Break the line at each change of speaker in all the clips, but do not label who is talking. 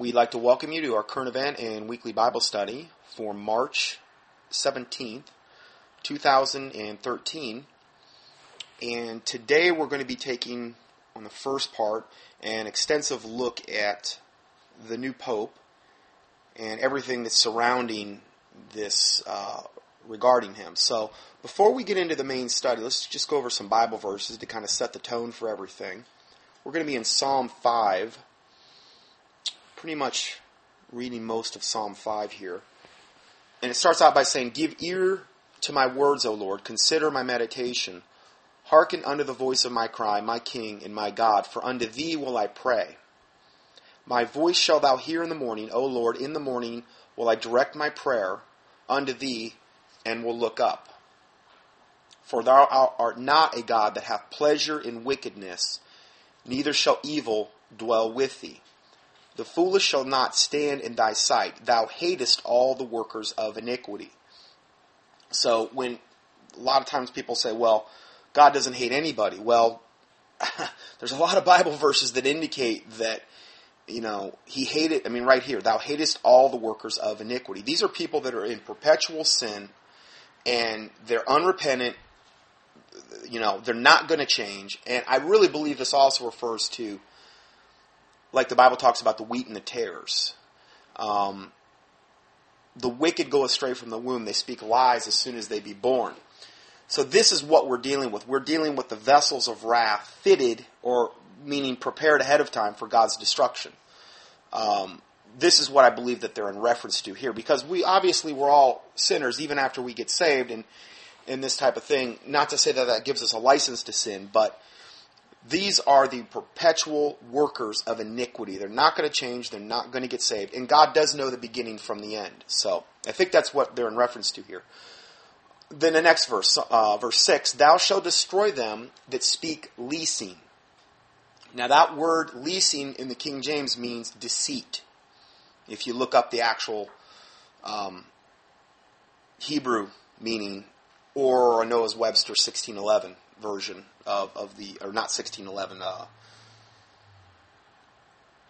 We'd like to welcome you to our current event and weekly Bible study for March 17th, 2013. And today we're going to be taking, on the first part, an extensive look at the new Pope and everything that's surrounding this uh, regarding him. So before we get into the main study, let's just go over some Bible verses to kind of set the tone for everything. We're going to be in Psalm 5 pretty much reading most of Psalm 5 here. And it starts out by saying, Give ear to my words, O Lord, consider my meditation. Hearken unto the voice of my cry, my King and my God, for unto thee will I pray. My voice shall thou hear in the morning, O Lord, in the morning will I direct my prayer unto thee, and will look up. For thou art not a God that hath pleasure in wickedness, neither shall evil dwell with thee. The foolish shall not stand in thy sight. Thou hatest all the workers of iniquity. So when a lot of times people say, well, God doesn't hate anybody. Well, there's a lot of Bible verses that indicate that, you know, he hated, I mean, right here, thou hatest all the workers of iniquity. These are people that are in perpetual sin and they're unrepentant. You know, they're not going to change. And I really believe this also refers to like the Bible talks about the wheat and the tares. Um, the wicked go astray from the womb. They speak lies as soon as they be born. So this is what we're dealing with. We're dealing with the vessels of wrath fitted, or meaning prepared ahead of time for God's destruction. Um, this is what I believe that they're in reference to here, because we obviously we're all sinners even after we get saved, and in this type of thing. Not to say that that gives us a license to sin, but these are the perpetual workers of iniquity. They're not going to change. They're not going to get saved. And God does know the beginning from the end. So I think that's what they're in reference to here. Then the next verse, uh, verse 6 Thou shalt destroy them that speak leasing. Now, that word leasing in the King James means deceit. If you look up the actual um, Hebrew meaning, or Noah's Webster 1611 version of, of the, or not 1611, uh,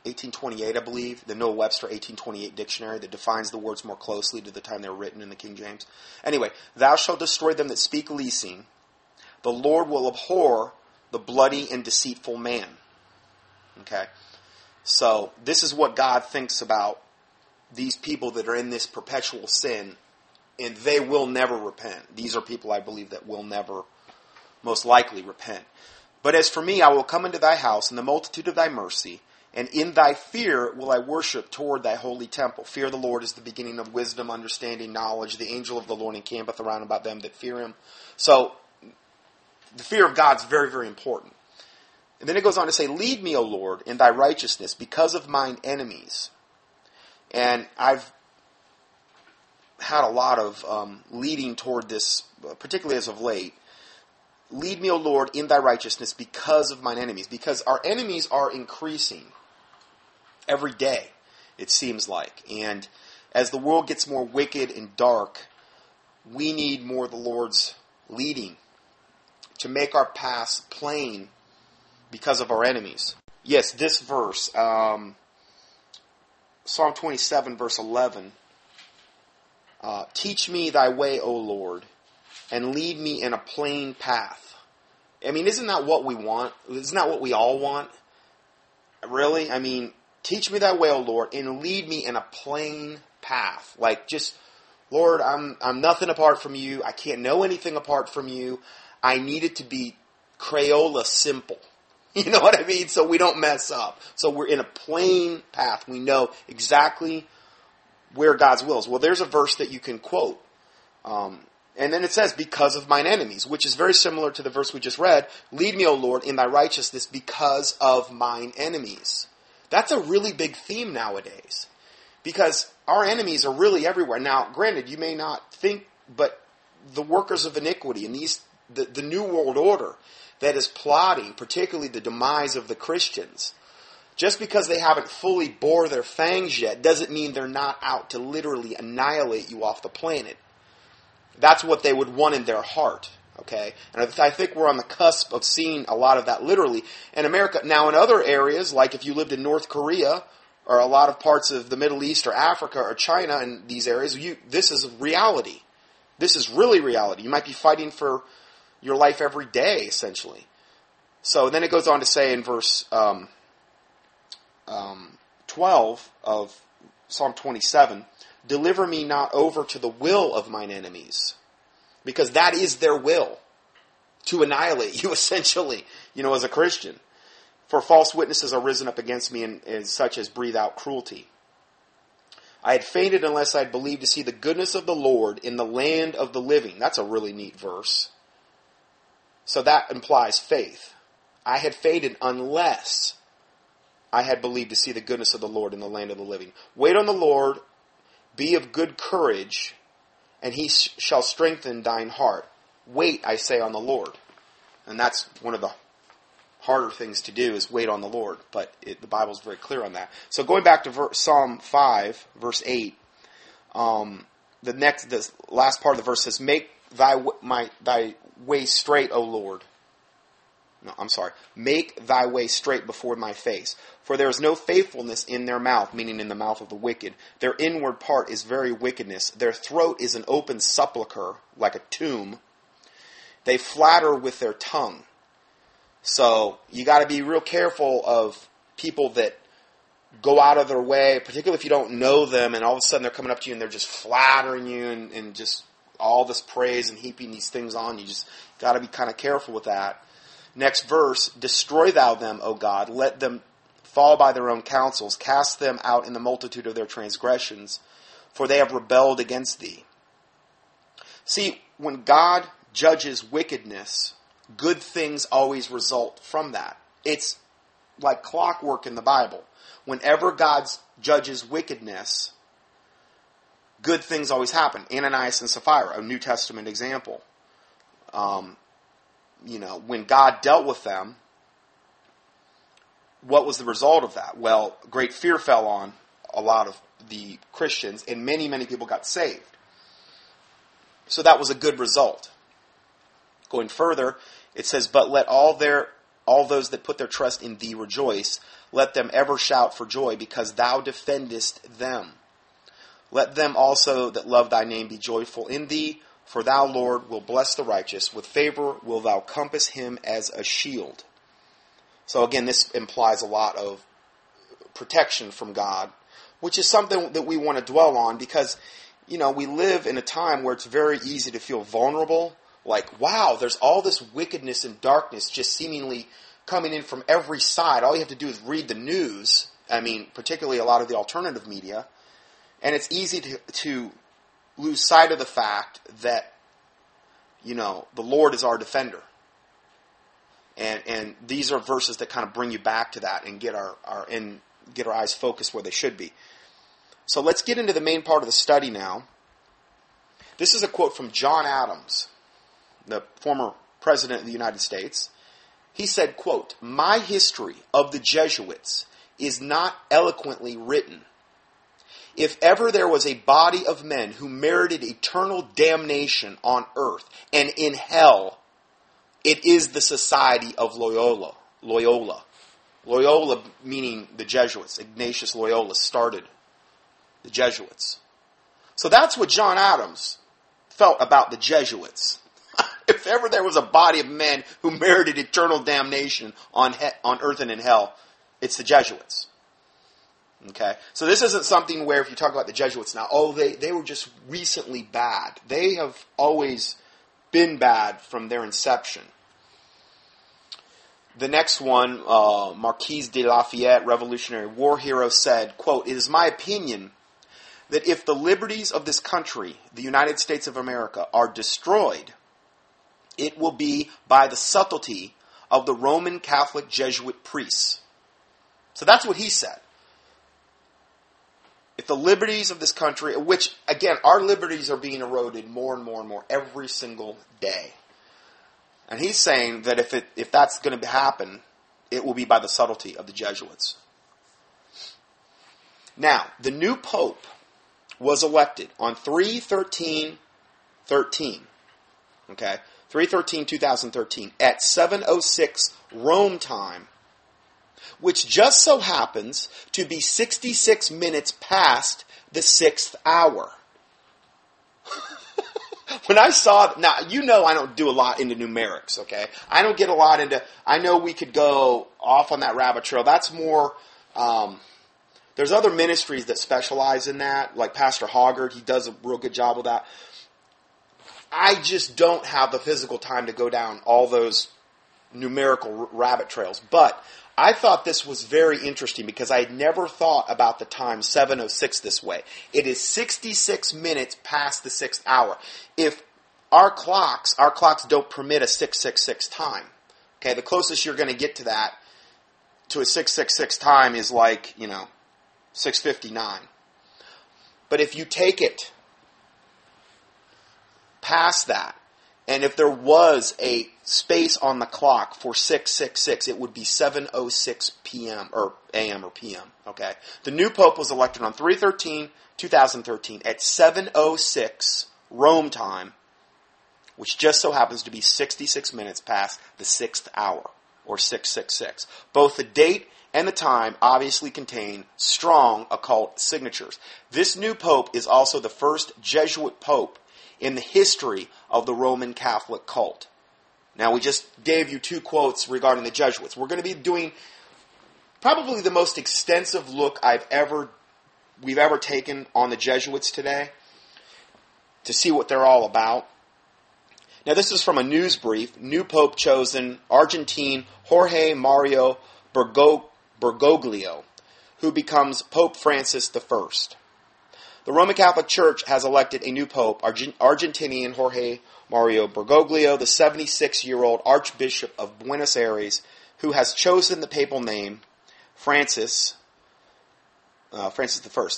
1828, I believe, the Noah Webster 1828 dictionary that defines the words more closely to the time they were written in the King James. Anyway, thou shalt destroy them that speak leasing. The Lord will abhor the bloody and deceitful man. Okay? So, this is what God thinks about these people that are in this perpetual sin, and they will never repent. These are people I believe that will never most likely repent. But as for me, I will come into thy house in the multitude of thy mercy, and in thy fear will I worship toward thy holy temple. Fear the Lord is the beginning of wisdom, understanding, knowledge. The angel of the Lord encampeth around about them that fear him. So, the fear of God is very, very important. And then it goes on to say, Lead me, O Lord, in thy righteousness because of mine enemies. And I've had a lot of um, leading toward this, particularly as of late. Lead me, O Lord, in thy righteousness because of mine enemies. Because our enemies are increasing every day, it seems like. And as the world gets more wicked and dark, we need more the Lord's leading to make our paths plain because of our enemies. Yes, this verse, um, Psalm 27, verse 11. Uh, Teach me thy way, O Lord, and lead me in a plain path. I mean, isn't that what we want? Isn't that what we all want? Really? I mean, teach me that way, O Lord, and lead me in a plain path. Like just, Lord, I'm I'm nothing apart from you. I can't know anything apart from you. I need it to be Crayola simple. You know what I mean? So we don't mess up. So we're in a plain path. We know exactly where God's will is. Well, there's a verse that you can quote. Um, and then it says, because of mine enemies, which is very similar to the verse we just read. Lead me, O Lord, in thy righteousness because of mine enemies. That's a really big theme nowadays. Because our enemies are really everywhere. Now, granted, you may not think, but the workers of iniquity and these, the, the New World Order that is plotting, particularly the demise of the Christians, just because they haven't fully bore their fangs yet doesn't mean they're not out to literally annihilate you off the planet. That's what they would want in their heart. Okay, and I think we're on the cusp of seeing a lot of that literally in America. Now, in other areas, like if you lived in North Korea or a lot of parts of the Middle East or Africa or China and these areas, you, this is reality. This is really reality. You might be fighting for your life every day, essentially. So then it goes on to say in verse um, um, 12 of Psalm 27 Deliver me not over to the will of mine enemies, because that is their will to annihilate you, essentially, you know, as a Christian. For false witnesses are risen up against me, and, and such as breathe out cruelty. I had fainted unless I had believed to see the goodness of the Lord in the land of the living. That's a really neat verse. So that implies faith. I had fainted unless I had believed to see the goodness of the Lord in the land of the living. Wait on the Lord, be of good courage, and he shall strengthen thine heart. Wait, I say, on the Lord. And that's one of the harder things to do is wait on the Lord, but it, the Bible is very clear on that. So going back to Psalm 5, verse 8, um, the next, the last part of the verse says, Make thy, my, thy way straight, O Lord. No, I'm sorry. Make thy way straight before my face. For there is no faithfulness in their mouth, meaning in the mouth of the wicked. Their inward part is very wickedness. Their throat is an open sepulchre, like a tomb. They flatter with their tongue. So you got to be real careful of people that go out of their way, particularly if you don't know them, and all of a sudden they're coming up to you and they're just flattering you and, and just all this praise and heaping these things on you. Just got to be kind of careful with that. Next verse, destroy thou them, O God, let them fall by their own counsels, cast them out in the multitude of their transgressions, for they have rebelled against thee. See, when God judges wickedness, good things always result from that. It's like clockwork in the Bible. Whenever God judges wickedness, good things always happen. Ananias and Sapphira, a New Testament example. Um, you know, when God dealt with them, what was the result of that? Well, great fear fell on a lot of the Christians, and many, many people got saved. So that was a good result. Going further, it says, "But let all their all those that put their trust in thee rejoice; let them ever shout for joy, because thou defendest them. Let them also that love thy name be joyful in thee." For thou, Lord, will bless the righteous. With favor will thou compass him as a shield. So again, this implies a lot of protection from God, which is something that we want to dwell on because, you know, we live in a time where it's very easy to feel vulnerable. Like, wow, there's all this wickedness and darkness just seemingly coming in from every side. All you have to do is read the news. I mean, particularly a lot of the alternative media. And it's easy to, to lose sight of the fact that, you know, the Lord is our defender. And, and these are verses that kind of bring you back to that and get our, our, and get our eyes focused where they should be. So let's get into the main part of the study now. This is a quote from John Adams, the former president of the United States. He said, quote, My history of the Jesuits is not eloquently written if ever there was a body of men who merited eternal damnation on earth and in hell, it is the Society of Loyola. Loyola. Loyola meaning the Jesuits. Ignatius Loyola started the Jesuits. So that's what John Adams felt about the Jesuits. if ever there was a body of men who merited eternal damnation on, he- on earth and in hell, it's the Jesuits. Okay? So this isn't something where if you talk about the Jesuits now, oh, they, they were just recently bad. They have always been bad from their inception. The next one, uh, Marquis de Lafayette, Revolutionary War hero, said, quote, It is my opinion that if the liberties of this country, the United States of America, are destroyed, it will be by the subtlety of the Roman Catholic Jesuit priests. So that's what he said if the liberties of this country, which again, our liberties are being eroded more and more and more every single day. And he's saying that if it if that's going to happen, it will be by the subtlety of the Jesuits. Now, the new pope was elected on 313 13. Okay? 313 2013 at 706 Rome time which just so happens to be 66 minutes past the sixth hour. when I saw, now you know I don't do a lot into numerics, okay? I don't get a lot into, I know we could go off on that rabbit trail. That's more, um, there's other ministries that specialize in that, like Pastor Hoggard, he does a real good job with that. I just don't have the physical time to go down all those numerical rabbit trails. But I thought this was very interesting because I had never thought about the time 706 this way. It is 66 minutes past the sixth hour. If our clocks, our clocks don't permit a 666 time. Okay, the closest you're going to get to that, to a 666 time is like, you know, 659. But if you take it past that, and if there was a space on the clock for 666, it would be 7:06 p.m. or a.m. or p.m. Okay. The new pope was elected on 313 2013 at 7:06 Rome time, which just so happens to be 66 minutes past the 6th hour or 666. Both the date and the time obviously contain strong occult signatures. This new pope is also the first Jesuit pope in the history of the Roman Catholic cult. Now, we just gave you two quotes regarding the Jesuits. We're going to be doing probably the most extensive look I've ever we've ever taken on the Jesuits today to see what they're all about. Now, this is from a news brief. New Pope chosen, Argentine Jorge Mario Bergoglio, who becomes Pope Francis I. The Roman Catholic Church has elected a new pope, Argentinian Jorge Mario Bergoglio, the 76 year old Archbishop of Buenos Aires, who has chosen the papal name Francis, uh, Francis I.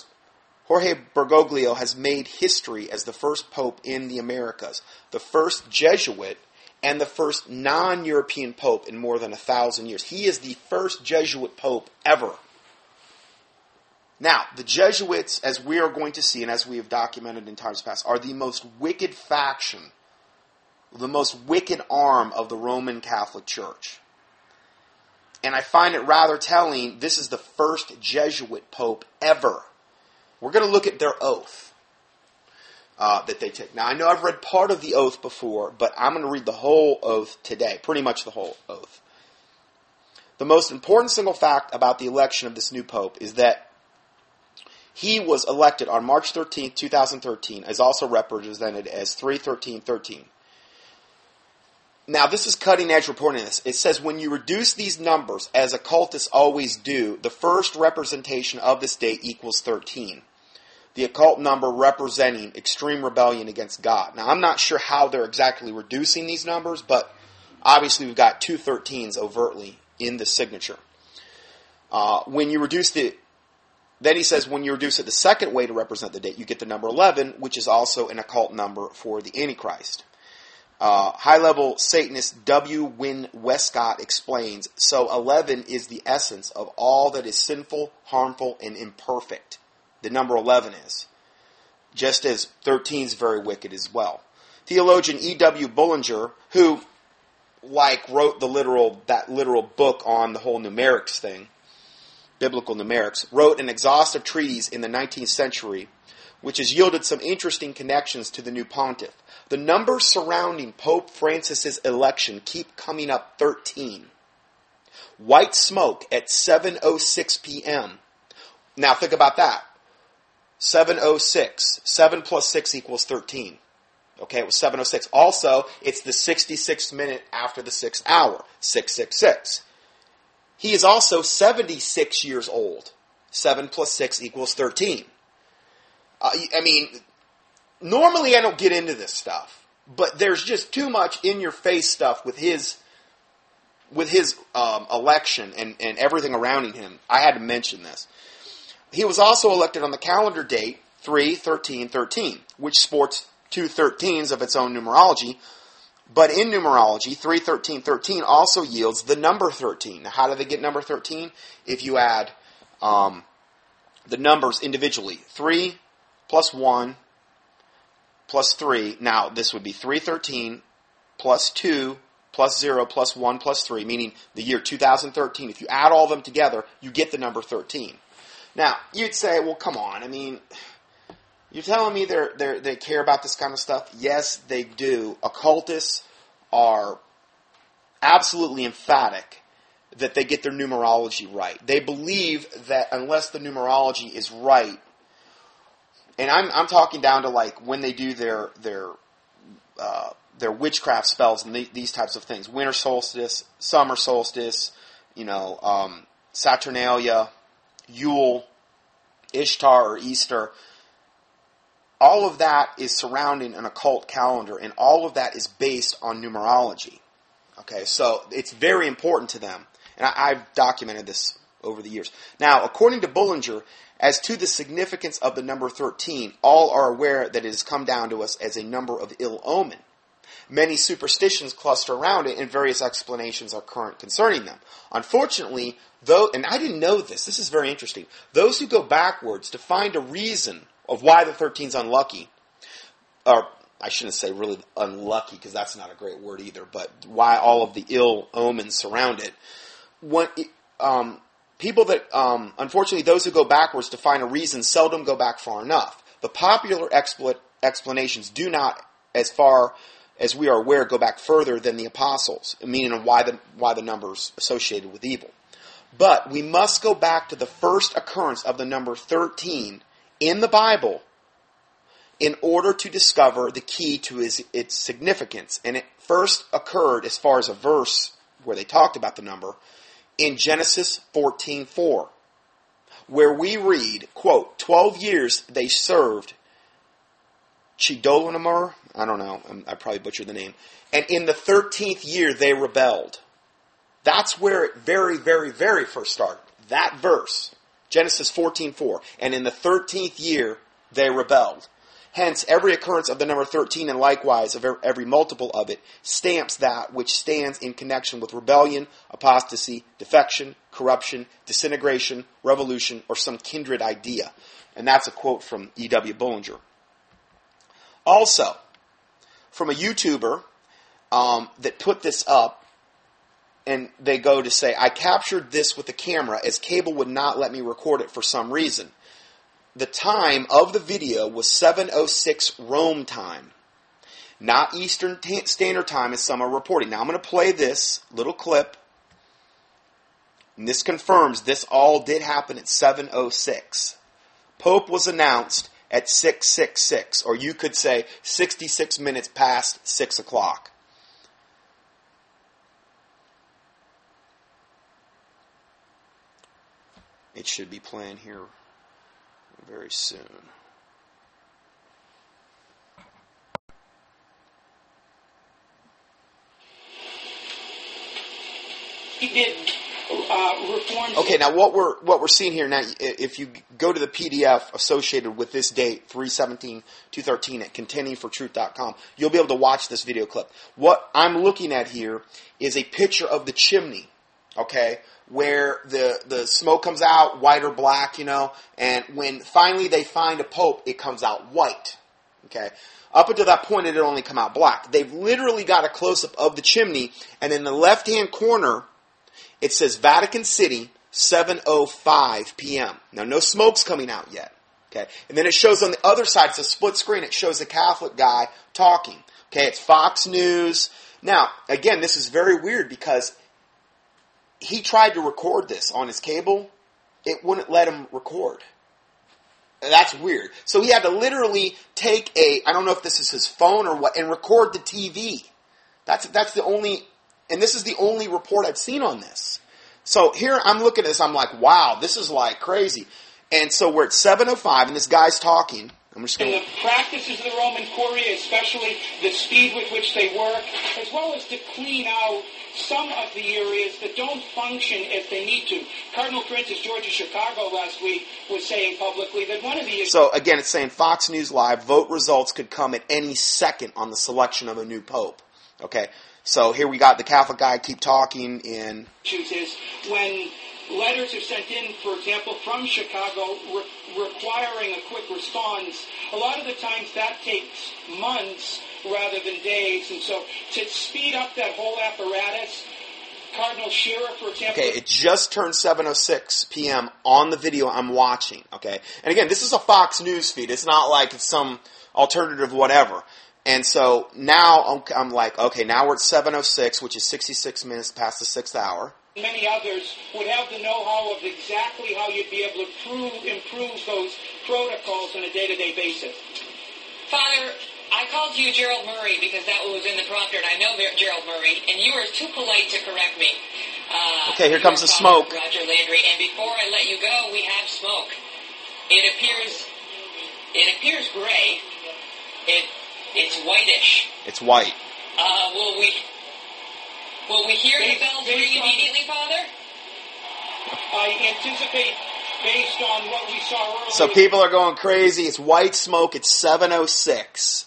Jorge Bergoglio has made history as the first pope in the Americas, the first Jesuit, and the first non European pope in more than a thousand years. He is the first Jesuit pope ever. Now, the Jesuits, as we are going to see and as we have documented in times past, are the most wicked faction, the most wicked arm of the Roman Catholic Church. And I find it rather telling this is the first Jesuit pope ever. We're going to look at their oath uh, that they take. Now, I know I've read part of the oath before, but I'm going to read the whole oath today, pretty much the whole oath. The most important single fact about the election of this new pope is that he was elected on March 13, 2013, as also represented as 31313. Now, this is cutting edge reporting this. It says when you reduce these numbers, as occultists always do, the first representation of this date equals 13. The occult number representing extreme rebellion against God. Now, I'm not sure how they're exactly reducing these numbers, but obviously we've got two 13s overtly in the signature. Uh, when you reduce the then he says when you reduce it the second way to represent the date, you get the number 11, which is also an occult number for the Antichrist. Uh, high level Satanist W. Wynn Westcott explains so 11 is the essence of all that is sinful, harmful, and imperfect. The number 11 is. Just as 13 is very wicked as well. Theologian E.W. Bullinger, who like wrote the literal that literal book on the whole numerics thing, biblical numerics, wrote an exhaustive treatise in the 19th century, which has yielded some interesting connections to the new pontiff. The numbers surrounding Pope Francis's election keep coming up 13. White smoke at 7:06 p.m. Now think about that. 706. 7 plus 6 equals 13. Okay, it was 706. Also, it's the 66th minute after the 6th hour. 666. He is also 76 years old. 7 plus 6 equals 13. Uh, I mean, normally I don't get into this stuff, but there's just too much in your face stuff with his with his um, election and, and everything around him. I had to mention this. He was also elected on the calendar date 3 13 13, which sports two 13s of its own numerology, but in numerology, 31313 also yields the number 13. Now, how do they get number 13? If you add um, the numbers individually 3 plus 1 plus 3. Now, this would be 313 plus 2 plus 0 plus 1 plus 3, meaning the year 2013. If you add all of them together, you get the number 13. Now, you'd say, well, come on. I mean, you're telling me they're, they're, they care about this kind of stuff? Yes, they do. Occultists are absolutely emphatic that they get their numerology right. They believe that unless the numerology is right, and I'm, I'm talking down to like when they do their their uh, their witchcraft spells and the, these types of things. Winter solstice, summer solstice, you know, um, Saturnalia, Yule, Ishtar or Easter. All of that is surrounding an occult calendar, and all of that is based on numerology. Okay, so it's very important to them, and I, I've documented this over the years. Now, according to Bullinger, as to the significance of the number 13, all are aware that it has come down to us as a number of ill omen. Many superstitions cluster around it, and various explanations are current concerning them. Unfortunately, though, and I didn't know this, this is very interesting. Those who go backwards to find a reason of why the 13 is unlucky, or I shouldn't say really unlucky because that's not a great word either, but why all of the ill omens surround it. When, um, people that, um, unfortunately, those who go backwards to find a reason seldom go back far enough. The popular expl- explanations do not, as far as we are aware, go back further than the apostles, meaning why the, why the numbers associated with evil. But we must go back to the first occurrence of the number 13 in the Bible in order to discover the key to his, its significance. And it first occurred, as far as a verse where they talked about the number, in Genesis 14:4, where we read, quote, 12 years they served Chedorlaomer, I don't know, I probably butchered the name, and in the 13th year they rebelled. That's where it very, very, very first started. That verse, Genesis 14:4, and in the 13th year they rebelled. Hence, every occurrence of the number 13 and likewise of every multiple of it stamps that which stands in connection with rebellion, apostasy, defection, corruption, disintegration, revolution, or some kindred idea. And that's a quote from E.W. Bullinger. Also, from a YouTuber um, that put this up, and they go to say, I captured this with the camera as cable would not let me record it for some reason the time of the video was 7:06 Rome time, not Eastern t- Standard Time, as some are reporting. Now I'm going to play this little clip, and this confirms this all did happen at 7:06. Pope was announced at 666, or you could say 66 minutes past six o'clock. It should be playing here very soon.
He did uh, reforms.
Okay, now what we're what we're seeing here now, if you go to the PDF associated with this date, 317 213 at contendingfortruth.com, you'll be able to watch this video clip. What I'm looking at here is a picture of the chimney, okay, where the, the smoke comes out white or black, you know, and when finally they find a pope, it comes out white. Okay. Up until that point, it had only come out black. They've literally got a close up of the chimney, and in the left hand corner, it says Vatican City, 7:05 p.m. Now, no smoke's coming out yet. Okay, and then it shows on the other side. It's a split screen. It shows a Catholic guy talking. Okay, it's Fox News. Now, again, this is very weird because he tried to record this on his cable. It wouldn't let him record. That's weird. So he had to literally take a, I don't know if this is his phone or what, and record the TV. That's, that's the only, and this is the only report I've seen on this. So here I'm looking at this, I'm like, wow, this is like crazy. And so we're at 7.05 and this guy's talking.
I'm just gonna... The practices of the Roman Curia, especially the speed with which they work, as well as to clean out some of the areas that don't function if they need to. Cardinal Francis George of Chicago last week was saying publicly that one of the
so again, it's saying Fox News Live vote results could come at any second on the selection of a new pope. Okay, so here we got the Catholic guy keep talking in.
Is when letters are sent in, for example, from Chicago re- requiring a quick response, a lot of the times that takes months rather than days. And so to speed up that whole apparatus, Cardinal Scherer, for example.
Okay, it just turned 7:06 p.m. on the video I'm watching. Okay, and again, this is a Fox News feed. It's not like it's some alternative whatever. And so now I'm, I'm like, okay, now we're at 7:06, which is 66 minutes past the sixth hour.
Many others would have the know-how of exactly how you'd be able to prove, improve those protocols on a day-to-day basis.
Father, I called you Gerald Murray because that was in the prompter, and I know Gerald Murray, and you were too polite to correct me. Uh,
okay, here comes the smoke.
Roger Landry, and before I let you go, we have smoke. It appears, it appears gray. It, it's whitish.
It's white.
Uh, will we, will we hear the bells ring immediately, Father?
I anticipate based on what we saw earlier.
So people are going crazy. It's white smoke. It's 706.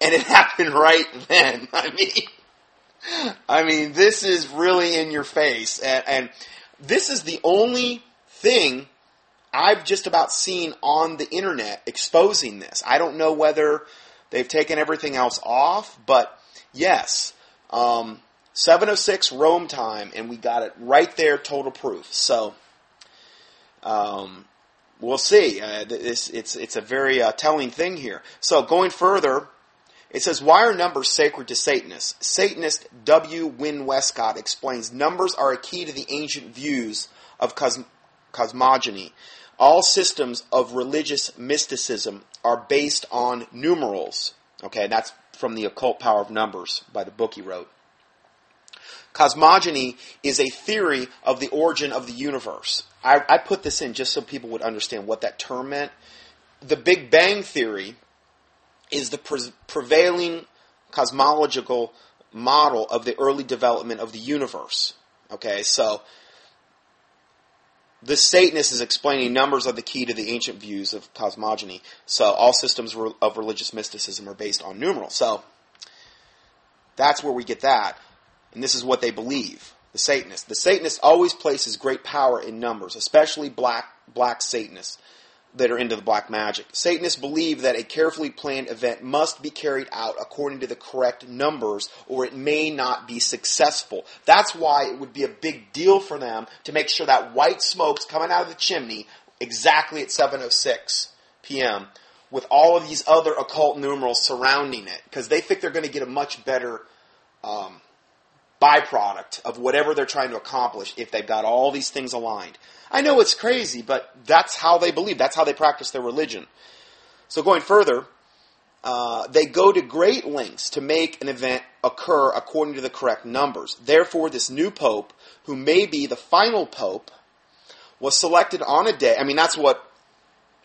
And it happened right then. I mean, I mean, this is really in your face. And, and this is the only thing I've just about seen on the internet exposing this. I don't know whether they've taken everything else off, but yes, um, 706 Rome time, and we got it right there, total proof. So, um, we'll see. Uh, it's, it's, it's a very uh, telling thing here. So, going further, it says, Why are numbers sacred to Satanists? Satanist W. Wynn Westcott explains numbers are a key to the ancient views of cosm- cosmogony. All systems of religious mysticism are based on numerals. Okay, that's from The Occult Power of Numbers by the book he wrote. Cosmogony is a theory of the origin of the universe. I, I, put this in just so people would understand what that term meant. The Big Bang Theory is the pre- prevailing cosmological model of the early development of the universe. Okay, so the Satanist is explaining numbers are the key to the ancient views of cosmogony. So all systems of religious mysticism are based on numerals. So that's where we get that. And this is what they believe, the Satanists. The Satanists always places great power in numbers, especially black, black Satanists that are into the black magic. Satanists believe that a carefully planned event must be carried out according to the correct numbers or it may not be successful. That's why it would be a big deal for them to make sure that white smoke's coming out of the chimney exactly at 7:06 p.m. with all of these other occult numerals surrounding it because they think they're going to get a much better um, byproduct of whatever they're trying to accomplish if they've got all these things aligned. I know it's crazy, but that's how they believe. That's how they practice their religion. So going further, uh, they go to great lengths to make an event occur according to the correct numbers. Therefore, this new pope, who may be the final pope, was selected on a day. I mean, that's what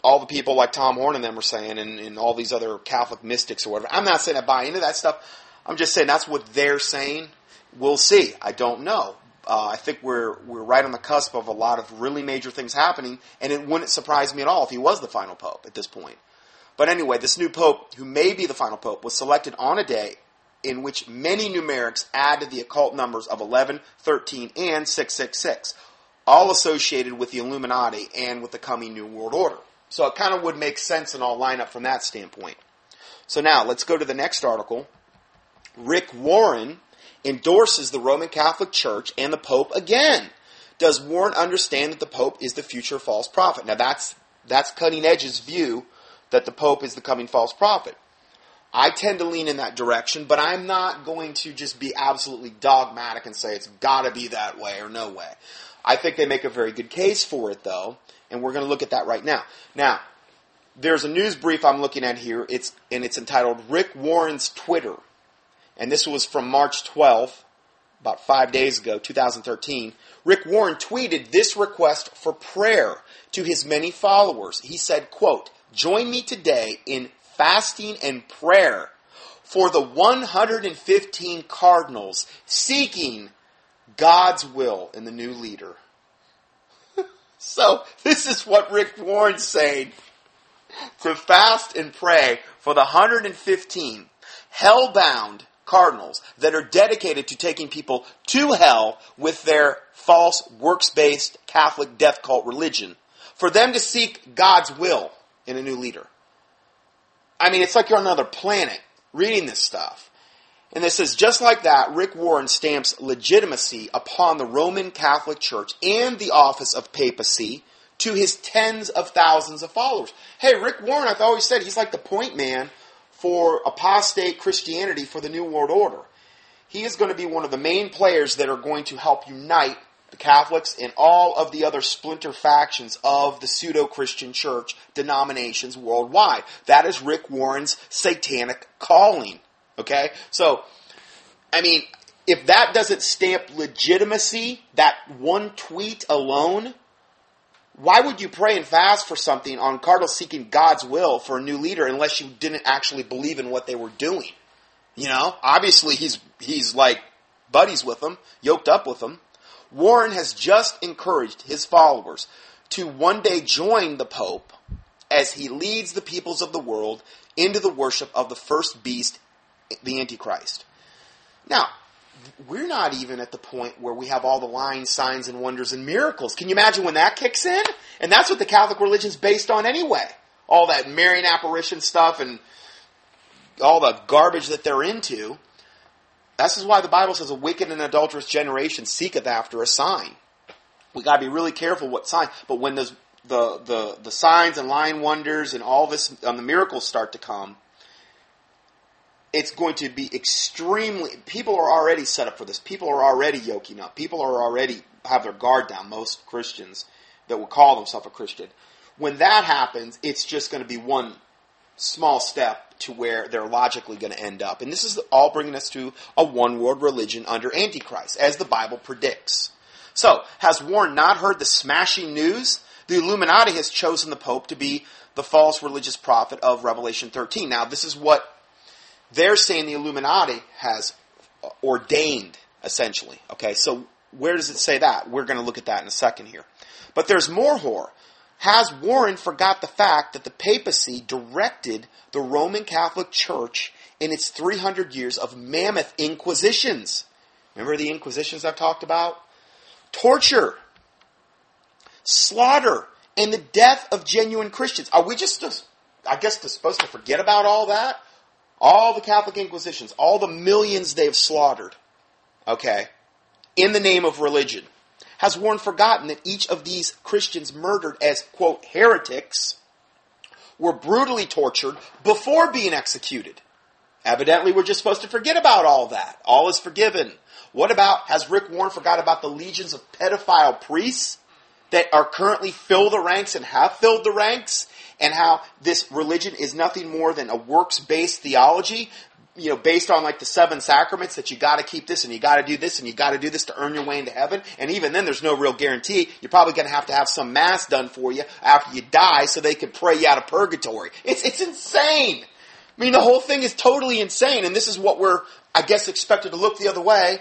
all the people like Tom Horn and them are saying, and, and all these other Catholic mystics or whatever. I'm not saying I buy into that stuff. I'm just saying that's what they're saying. We'll see. I don't know. Uh, I think we're we're right on the cusp of a lot of really major things happening, and it wouldn't surprise me at all if he was the final pope at this point. But anyway, this new pope, who may be the final pope, was selected on a day in which many numerics add to the occult numbers of 11, 13, and 666, all associated with the Illuminati and with the coming New World Order. So it kind of would make sense and all line up from that standpoint. So now let's go to the next article. Rick Warren endorses the Roman Catholic Church and the Pope again. Does Warren understand that the Pope is the future false prophet? Now that's that's cutting edge's view that the Pope is the coming false prophet. I tend to lean in that direction, but I'm not going to just be absolutely dogmatic and say it's got to be that way or no way. I think they make a very good case for it, though, and we're going to look at that right now. Now, there's a news brief I'm looking at here. It's and it's entitled "Rick Warren's Twitter." And this was from March 12th, about five days ago, 2013, Rick Warren tweeted this request for prayer to his many followers. He said, quote, join me today in fasting and prayer for the 115 cardinals seeking God's will in the new leader. so this is what Rick Warren's saying to fast and pray for the 115 hell-bound cardinals that are dedicated to taking people to hell with their false works based Catholic death cult religion, for them to seek God's will in a new leader. I mean, it's like you're on another planet reading this stuff. And this is just like that, Rick Warren stamps legitimacy upon the Roman Catholic Church and the office of papacy to his tens of thousands of followers. Hey, Rick Warren, I've always said he's like the point man for apostate Christianity for the New World Order. He is going to be one of the main players that are going to help unite the Catholics and all of the other splinter factions of the pseudo Christian church denominations worldwide. That is Rick Warren's satanic calling. Okay? So, I mean, if that doesn't stamp legitimacy, that one tweet alone, why would you pray and fast for something on Cardinals seeking God's will for a new leader unless you didn't actually believe in what they were doing? You know, obviously he's he's like buddies with them, yoked up with them. Warren has just encouraged his followers to one day join the Pope as he leads the peoples of the world into the worship of the first beast, the Antichrist. Now, we're not even at the point where we have all the lying signs and wonders and miracles. Can you imagine when that kicks in? And that's what the Catholic religion's based on anyway. All that Marian apparition stuff and all the garbage that they're into. This is why the Bible says a wicked and adulterous generation seeketh after a sign. We gotta be really careful what sign. But when those, the, the, the signs and lying wonders and all this, um, the miracles start to come, it's going to be extremely, people are already set up for this. People are already yoking up. People are already have their guard down, most Christians that will call themselves a Christian. When that happens, it's just going to be one small step to where they're logically going to end up. And this is all bringing us to a one world religion under Antichrist, as the Bible predicts. So, has Warren not heard the smashing news? The Illuminati has chosen the Pope to be the false religious prophet of Revelation 13. Now, this is what they're saying the Illuminati has uh, ordained, essentially. Okay, so where does it say that? We're going to look at that in a second here. But there's more horror. Has Warren forgot the fact that the papacy directed the Roman Catholic Church in its 300 years of mammoth inquisitions? Remember the inquisitions I've talked about? Torture, slaughter, and the death of genuine Christians. Are we just, I guess, supposed to forget about all that? All the Catholic inquisitions, all the millions they've slaughtered, okay, in the name of religion. Has Warren forgotten that each of these Christians murdered as, quote, heretics were brutally tortured before being executed? Evidently, we're just supposed to forget about all that. All is forgiven. What about, has Rick Warren forgot about the legions of pedophile priests that are currently fill the ranks and have filled the ranks? And how this religion is nothing more than a works based theology you know, based on like the seven sacraments that you got to keep this and you got to do this and you got to do this to earn your way into heaven. And even then, there's no real guarantee. You're probably going to have to have some mass done for you after you die so they can pray you out of purgatory. It's it's insane. I mean, the whole thing is totally insane, and this is what we're, I guess, expected to look the other way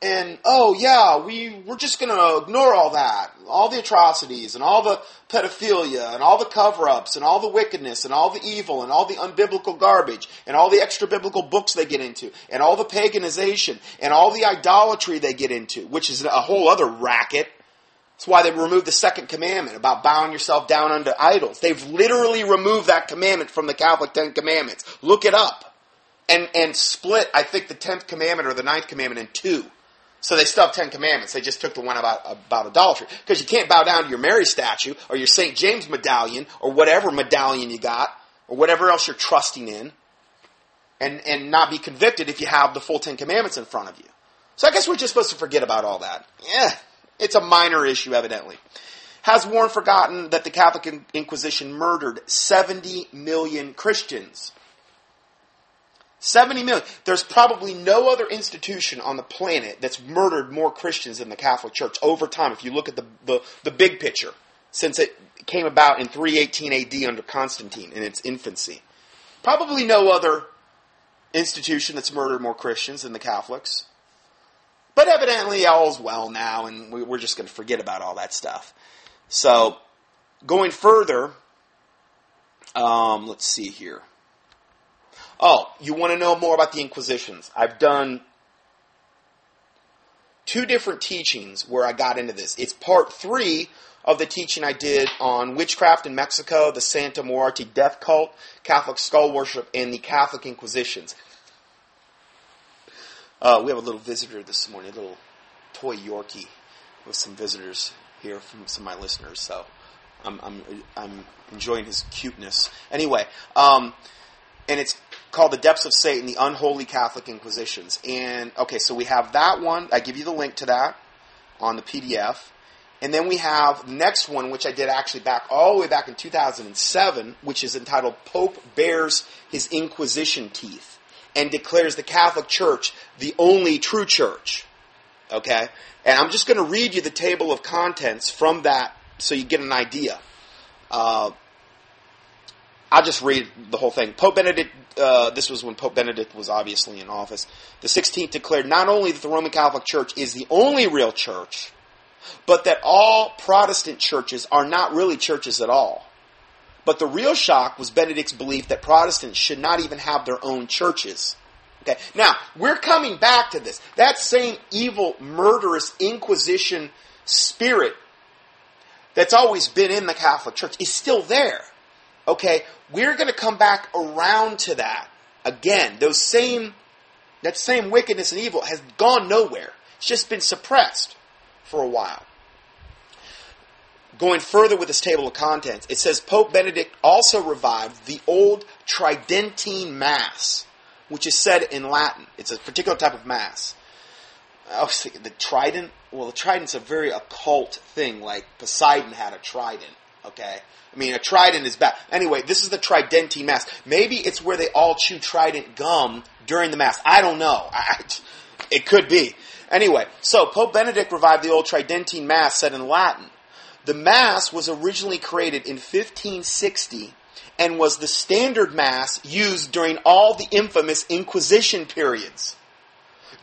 and oh yeah, we we're just going to ignore all that, all the atrocities and all the pedophilia and all the cover-ups and all the wickedness and all the evil and all the unbiblical garbage and all the extra biblical books they get into and all the paganization and all the idolatry they get into, which is a whole other racket. That's why they removed the second commandment about bowing yourself down unto idols. They've literally removed that commandment from the Catholic Ten Commandments. Look it up. And, and split, I think, the tenth commandment or the ninth commandment in two. So they still have Ten Commandments. They just took the one about, about adultery. Because you can't bow down to your Mary statue or your St. James medallion or whatever medallion you got or whatever else you're trusting in and, and not be convicted if you have the full Ten Commandments in front of you. So I guess we're just supposed to forget about all that. Yeah, it's a minor issue, evidently. Has Warren forgotten that the Catholic Inquisition murdered 70 million Christians? 70 million. There's probably no other institution on the planet that's murdered more Christians than the Catholic Church over time, if you look at the, the, the big picture, since it came about in 318 AD under Constantine in its infancy. Probably no other institution that's murdered more Christians than the Catholics. But evidently, all's well now, and we're just going to forget about all that stuff. So, going further, um, let's see here. Oh, you want to know more about the Inquisitions? I've done two different teachings where I got into this. It's part three of the teaching I did on witchcraft in Mexico, the Santa Muerte death cult, Catholic skull worship, and the Catholic Inquisitions. Uh, we have a little visitor this morning, a little toy Yorkie with some visitors here from some of my listeners. So I'm, I'm, I'm enjoying his cuteness. Anyway, um, and it's called The Depths of Satan, The Unholy Catholic Inquisitions. And, okay, so we have that one. I give you the link to that on the PDF. And then we have the next one, which I did actually back all the way back in 2007, which is entitled Pope Bears His Inquisition Teeth and declares the Catholic Church the only true church. Okay? And I'm just going to read you the table of contents from that so you get an idea. Uh, I'll just read the whole thing. Pope Benedict, uh, this was when Pope Benedict was obviously in office. The 16th declared not only that the Roman Catholic Church is the only real church, but that all Protestant churches are not really churches at all. But the real shock was Benedict's belief that Protestants should not even have their own churches. Okay. Now, we're coming back to this. That same evil, murderous Inquisition spirit that's always been in the Catholic Church is still there. Okay, we're going to come back around to that again. Those same, that same wickedness and evil has gone nowhere. It's just been suppressed for a while. Going further with this table of contents, it says Pope Benedict also revived the old Tridentine Mass, which is said in Latin. It's a particular type of Mass. Oh, Thinking, the trident? Well, the trident's a very occult thing, like Poseidon had a trident, okay? I mean, a trident is bad. Anyway, this is the Tridentine Mass. Maybe it's where they all chew trident gum during the Mass. I don't know. I, it could be. Anyway, so Pope Benedict revived the old Tridentine Mass said in Latin. The Mass was originally created in 1560 and was the standard Mass used during all the infamous Inquisition periods,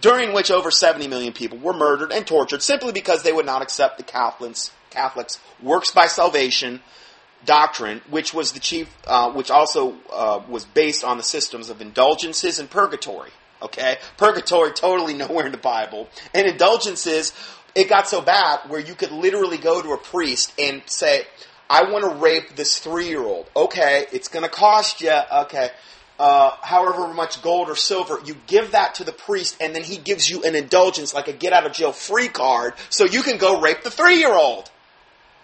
during which over 70 million people were murdered and tortured simply because they would not accept the Catholics, Catholics' works by salvation doctrine, which was the chief, uh, which also uh, was based on the systems of indulgences and purgatory. Okay, purgatory totally nowhere in the Bible, and indulgences. It got so bad where you could literally go to a priest and say, "I want to rape this three-year-old." Okay, it's going to cost you. Okay. Uh, however much gold or silver, you give that to the priest, and then he gives you an indulgence, like a get out of jail free card, so you can go rape the three year old.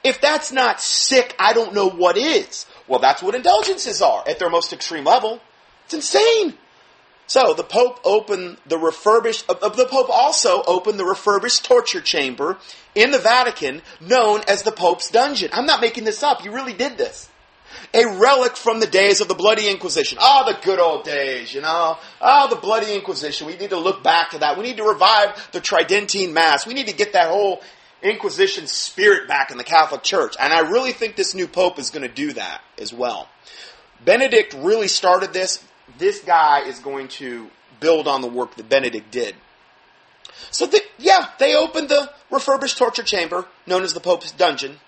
If that's not sick, I don't know what is. Well, that's what indulgences are at their most extreme level. It's insane. So the Pope opened the refurbished, uh, the Pope also opened the refurbished torture chamber in the Vatican known as the Pope's Dungeon. I'm not making this up. You really did this. A relic from the days of the Bloody Inquisition. Oh, the good old days, you know. Oh, the Bloody Inquisition. We need to look back to that. We need to revive the Tridentine Mass. We need to get that whole Inquisition spirit back in the Catholic Church. And I really think this new Pope is going to do that as well. Benedict really started this. This guy is going to build on the work that Benedict did. So, the, yeah, they opened the refurbished torture chamber, known as the Pope's Dungeon,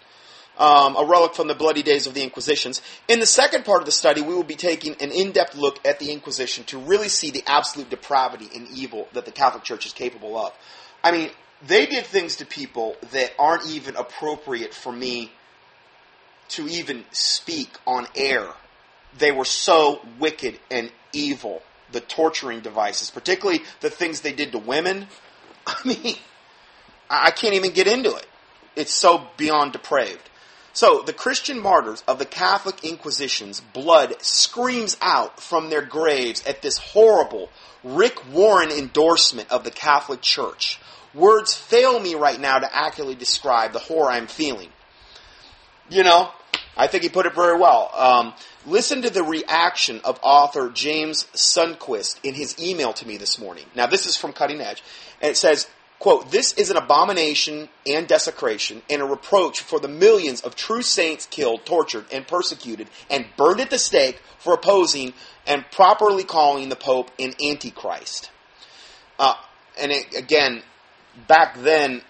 um, a relic from the bloody days of the Inquisitions. In the second part of the study, we will be taking an in depth look at the Inquisition to really see the absolute depravity and evil that the Catholic Church is capable of. I mean, they did things to people that aren't even appropriate for me to even speak on air. They were so wicked and evil, the torturing devices, particularly the things they did to women. I mean, I can't even get into it. It's so beyond depraved. So, the Christian martyrs of the Catholic Inquisition's blood screams out from their graves at this horrible Rick Warren endorsement of the Catholic Church Words fail me right now to accurately describe the horror I'm feeling. You know, I think he put it very well. Um, listen to the reaction of author James Sundquist in his email to me this morning. Now, this is from Cutting Edge, and it says, quote, This is an abomination and desecration and a reproach for the millions of true saints killed, tortured, and persecuted and burned at the stake for opposing and properly calling the Pope an Antichrist. Uh, and it, again, back then,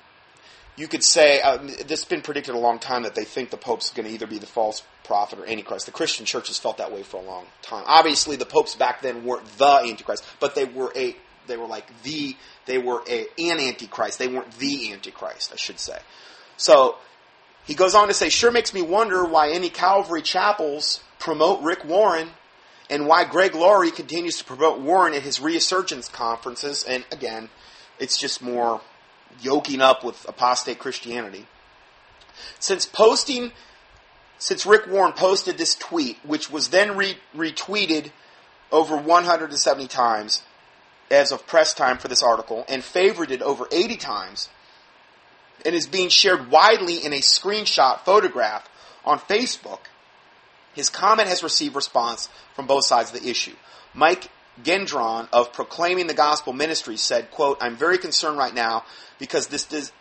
you could say uh, this has been predicted a long time that they think the Pope's going to either be the false prophet or Antichrist. The Christian Church has felt that way for a long time. Obviously, the popes back then weren't the Antichrist, but they were a they were like the they were a, an Antichrist. They weren't the Antichrist, I should say. So he goes on to say, sure makes me wonder why any Calvary chapels promote Rick Warren and why Greg Laurie continues to promote Warren at his resurgence conferences. And again, it's just more yoking up with apostate Christianity. Since posting, since Rick Warren posted this tweet, which was then re- retweeted over 170 times as of press time for this article and favorited over 80 times, and is being shared widely in a screenshot photograph on Facebook, his comment has received response from both sides of the issue. Mike Gendron of Proclaiming the Gospel Ministry said, quote, I'm very concerned right now because this does,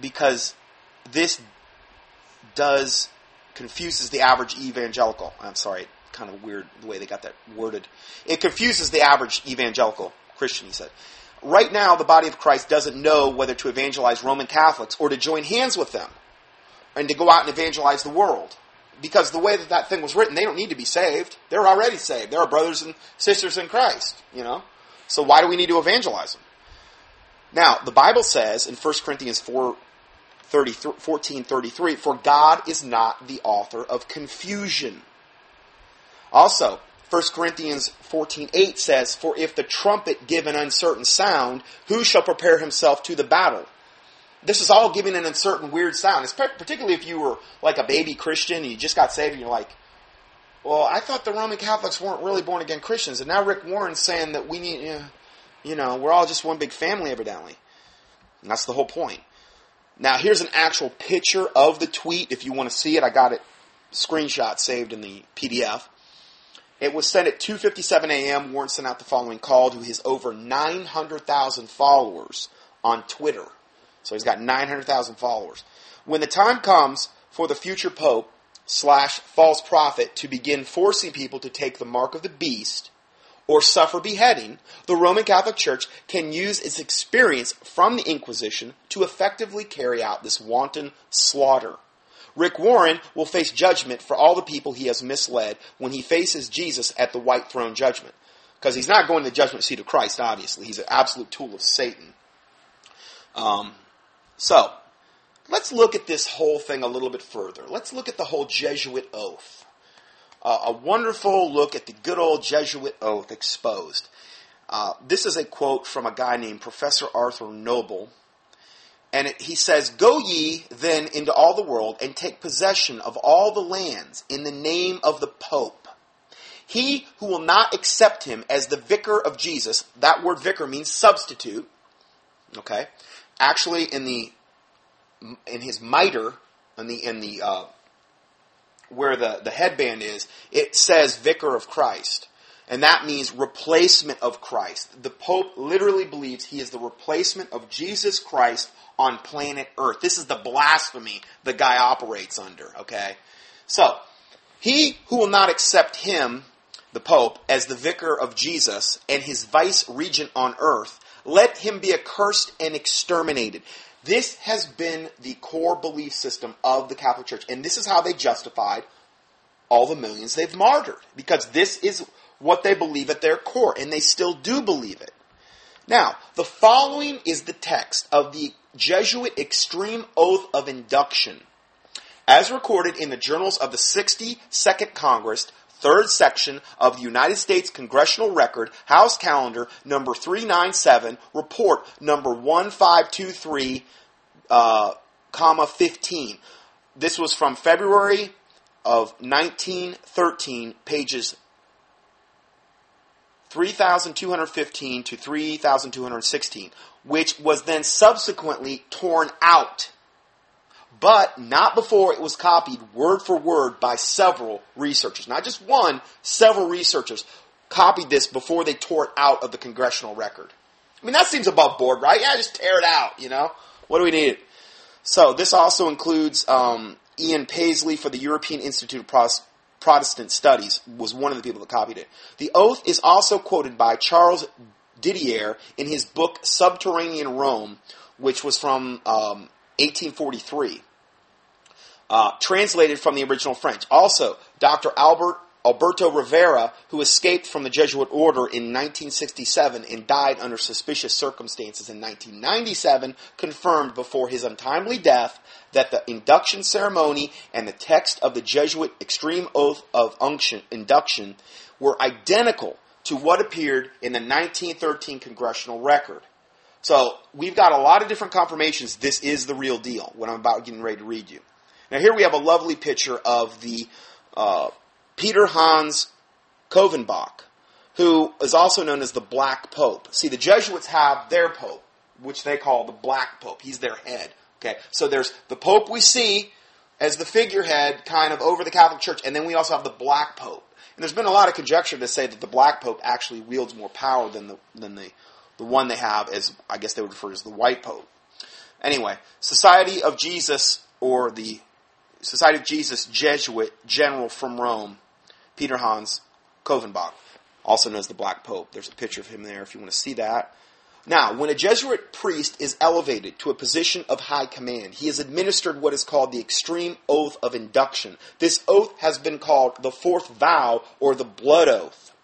because this does confuses the average evangelical. I'm sorry, kind of weird the way they got that worded. It confuses the average evangelical Christian, he said. Right now, the body of Christ doesn't know whether to evangelize Roman Catholics or to join hands with them and to go out and evangelize the world. Because the way that that thing was written, they don't need to be saved. They're already saved. They're brothers and sisters in Christ, you know? So why do we need to evangelize them? Now, the Bible says in 1 Corinthians 4, 14, 33, for God is not the author of confusion. Also, 1 Corinthians 14:8 says, "For if the trumpet give an uncertain sound, who shall prepare himself to the battle?" This is all giving an uncertain, weird sound. It's particularly if you were like a baby Christian and you just got saved and you're like, "Well, I thought the Roman Catholics weren't really born again Christians," and now Rick Warren's saying that we need, eh, you know, we're all just one big family, evidently. And that's the whole point. Now, here's an actual picture of the tweet. If you want to see it, I got it screenshot saved in the PDF. It was sent at 2:57 a.m. Warren sent out the following call to his over 900,000 followers on Twitter. So he's got 900,000 followers. When the time comes for the future pope slash false prophet to begin forcing people to take the mark of the beast or suffer beheading, the Roman Catholic Church can use its experience from the Inquisition to effectively carry out this wanton slaughter. Rick Warren will face judgment for all the people he has misled when he faces Jesus at the white throne judgment. Because he's not going to the judgment seat of Christ, obviously. He's an absolute tool of Satan. Um, so, let's look at this whole thing a little bit further. Let's look at the whole Jesuit oath. Uh, a wonderful look at the good old Jesuit oath exposed. Uh, this is a quote from a guy named Professor Arthur Noble, and it, he says, Go ye then into all the world and take possession of all the lands in the name of the Pope. He who will not accept him as the vicar of Jesus, that word vicar means substitute. Okay? Actually, in the in his mitre, in the in the uh, where the, the headband is, it says vicar of Christ. And that means replacement of Christ. The Pope literally believes he is the replacement of Jesus Christ on planet Earth. This is the blasphemy the guy operates under, okay? So, he who will not accept him, the Pope, as the vicar of Jesus and his vice regent on earth, let him be accursed and exterminated. This has been the core belief system of the Catholic Church, and this is how they justified all the millions they've martyred, because this is what they believe at their core, and they still do believe it. Now, the following is the text of the Jesuit Extreme Oath of Induction, as recorded in the journals of the 62nd Congress, third section of the United States Congressional Record, House Calendar number 397, report number 1523, uh, comma 15. This was from February of 1913, pages 3,215 to 3,216, which was then subsequently torn out, but not before it was copied word for word by several researchers. Not just one, several researchers copied this before they tore it out of the congressional record. I mean, that seems above board, right? Yeah, just tear it out, you know? What do we need? So, this also includes um, Ian Paisley for the European Institute of Protestant Studies was one of the people that copied it. The oath is also quoted by Charles Didier in his book Subterranean Rome, which was from um, 1843. Uh, translated from the original French. Also, Dr. Albert Alberto Rivera, who escaped from the Jesuit order in 1967 and died under suspicious circumstances in 1997, confirmed before his untimely death that the induction ceremony and the text of the Jesuit extreme oath of unction, induction were identical to what appeared in the 1913 congressional record. So we've got a lot of different confirmations this is the real deal, what I'm about getting ready to read you. Now here we have a lovely picture of the uh, Peter Hans Kolvenbach, who is also known as the Black Pope. See, the Jesuits have their Pope, which they call the Black Pope. He's their head. Okay, so there's the Pope we see as the figurehead kind of over the Catholic Church, and then we also have the Black Pope. And there's been a lot of conjecture to say that the Black Pope actually wields more power than the than the the one they have as I guess they would refer to as the White Pope. Anyway, Society of Jesus or the Society of Jesus Jesuit general from Rome, Peter Hans Kolvenbach, also known as the Black Pope. There's a picture of him there if you want to see that. Now, when a Jesuit priest is elevated to a position of high command, he is administered what is called the extreme oath of induction. This oath has been called the fourth vow or the blood oath,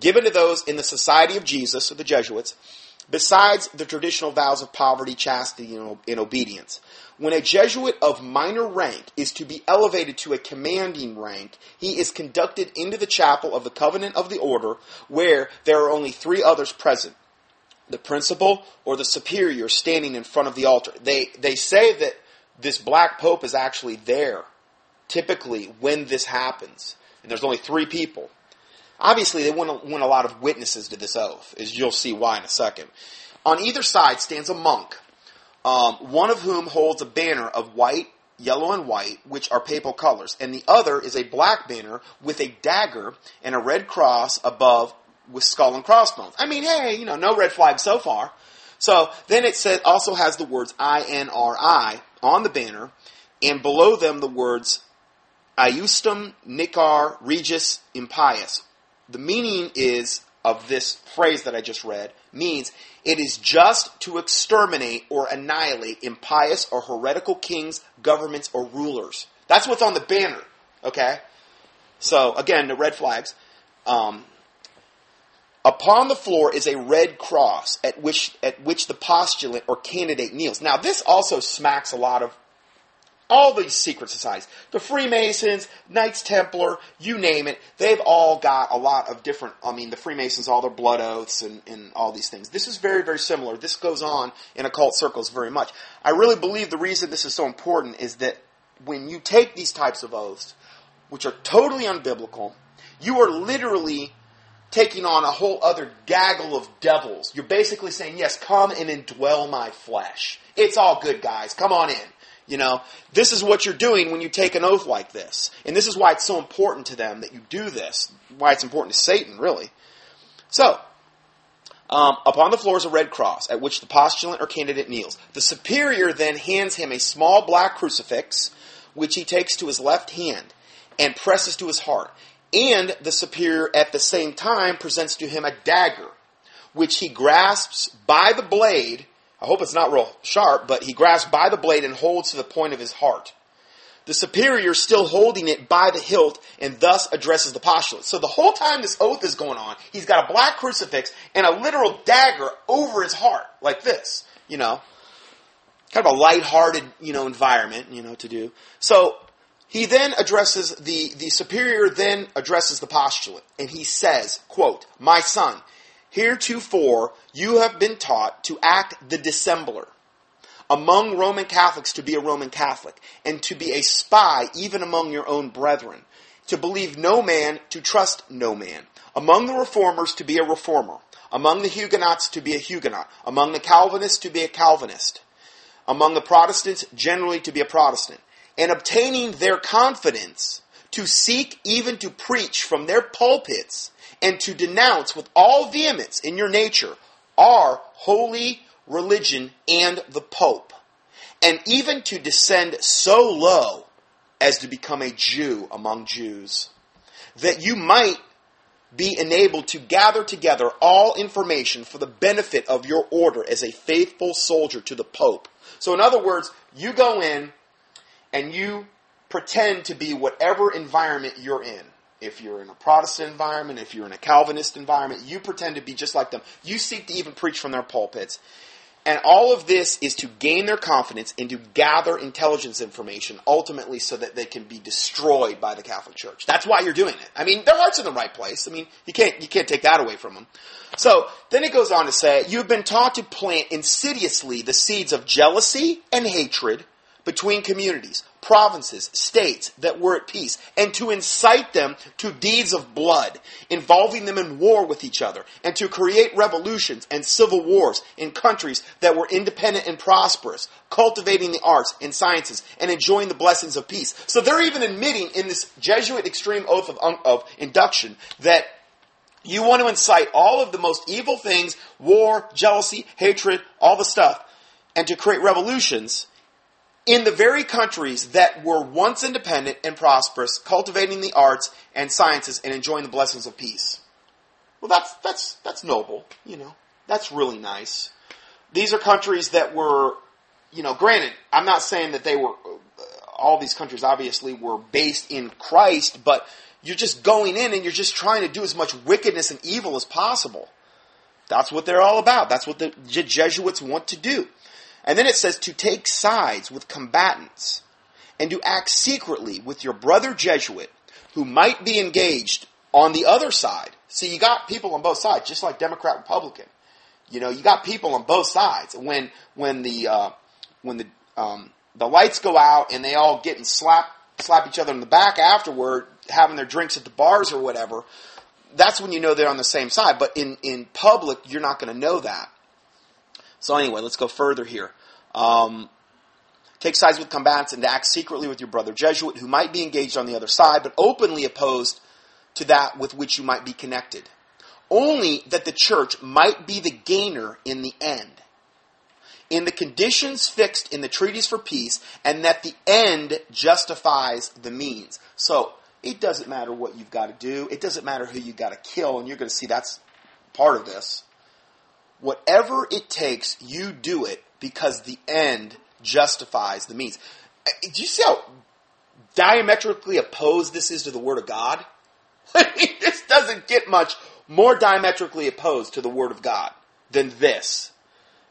given to those in the Society of Jesus, or the Jesuits, besides the traditional vows of poverty, chastity, and obedience. When a Jesuit of minor rank is to be elevated to a commanding rank, he is conducted into the chapel of the covenant of the order, where there are only three others present the principal or the superior standing in front of the altar. They, they say that this black pope is actually there, typically, when this happens. And there's only three people. Obviously, they want, want a lot of witnesses to this oath, as you'll see why in a second. On either side stands a monk, um, one of whom holds a banner of white, yellow, and white, which are papal colors, and the other is a black banner with a dagger and a red cross above with skull and crossbones. I mean, hey, you know, no red flag so far. So then it said also has the words INRI on the banner, and below them the words Iustum Nicar Regis Impius. The meaning is of this phrase that I just read means it is just to exterminate or annihilate impious or heretical kings, governments, or rulers. That's what's on the banner. Okay? So again, the red flags. Um, Upon the floor is a red cross at which, at which the postulant or candidate kneels. Now, this also smacks a lot of all these secret societies. The Freemasons, Knights Templar, you name it, they've all got a lot of different, I mean, the Freemasons, all their blood oaths and, and all these things. This is very, very similar. This goes on in occult circles very much. I really believe the reason this is so important is that when you take these types of oaths, which are totally unbiblical, you are literally taking on a whole other gaggle of devils. You're basically saying, yes, come and indwell my flesh. It's all good, guys. Come on in. You know, this is what you're doing when you take an oath like this. And this is why it's so important to them that you do this. Why it's important to Satan, really. So, um, upon the floor is a red cross, at which the postulant or candidate kneels. The superior then hands him a small black crucifix, which he takes to his left hand and presses to his heart. And the superior at the same time presents to him a dagger, which he grasps by the blade. I hope it's not real sharp, but he grasps by the blade and holds to the point of his heart. The superior still holding it by the hilt and thus addresses the postulate. So the whole time this oath is going on, he's got a black crucifix and a literal dagger over his heart, like this, you know. Kind of a light-hearted, you know, environment, you know, to do. So he then addresses the, the superior then addresses the postulate and he says, quote, My son, heretofore you have been taught to act the dissembler among Roman Catholics to be a Roman Catholic, and to be a spy even among your own brethren, to believe no man, to trust no man, among the reformers to be a reformer, among the Huguenots to be a Huguenot, among the Calvinists to be a Calvinist, among the Protestants generally to be a Protestant and obtaining their confidence to seek even to preach from their pulpits and to denounce with all vehemence in your nature our holy religion and the Pope, and even to descend so low as to become a Jew among Jews, that you might be enabled to gather together all information for the benefit of your order as a faithful soldier to the Pope. So, in other words, You go in and you pretend to be whatever environment you're in. If you're in a Protestant environment, if you're in a Calvinist environment, you pretend to be just like them. You seek to even preach from their pulpits. And all of this is to gain their confidence and to gather intelligence information, ultimately, so that they can be destroyed by the Catholic Church. That's why you're doing it. I mean, their heart's in the right place. I mean, you can't you can't take that away from them. So then it goes on to say, you've been taught to plant insidiously the seeds of jealousy and hatred between communities, provinces, states that were at peace, and to incite them to deeds of blood, involving them in war with each other, and to create revolutions and civil wars in countries that were independent and prosperous, cultivating the arts and sciences, and enjoying the blessings of peace. So they're even admitting in this Jesuit extreme oath of, um, of induction that you want to incite all of the most evil things war, jealousy, hatred, all the stuff and to create revolutions in the very countries that were once independent and prosperous, cultivating the arts and sciences and enjoying the blessings of peace. Well, that's, that's, that's noble, you know. That's really nice. These are countries that were, you know, granted, I'm not saying that they were, all these countries obviously were based in Christ, but you're just going in and you're just trying to do as much wickedness and evil as possible. That's what they're all about. That's what the Jesuits want to do. And then it says to take sides with combatants and to act secretly with your brother Jesuit who might be engaged on the other side. See, you got people on both sides, just like Democrat Republican. You know, you got people on both sides. When when the uh, when the um, the lights go out and they all get and slap slap each other in the back afterward, having their drinks at the bars or whatever, that's when you know they're on the same side. But in in public, you're not going to know that. So anyway, let's go further here. Um, take sides with combatants and act secretly with your brother Jesuit, who might be engaged on the other side, but openly opposed to that with which you might be connected. Only that the church might be the gainer in the end. In the conditions fixed in the treaties for peace, and that the end justifies the means. So, it doesn't matter what you've got to do. It doesn't matter who you've got to kill, and you're going to see that's part of this. Whatever it takes, you do it because the end justifies the means. Uh, do you see how diametrically opposed this is to the Word of God? this doesn't get much more diametrically opposed to the Word of God than this.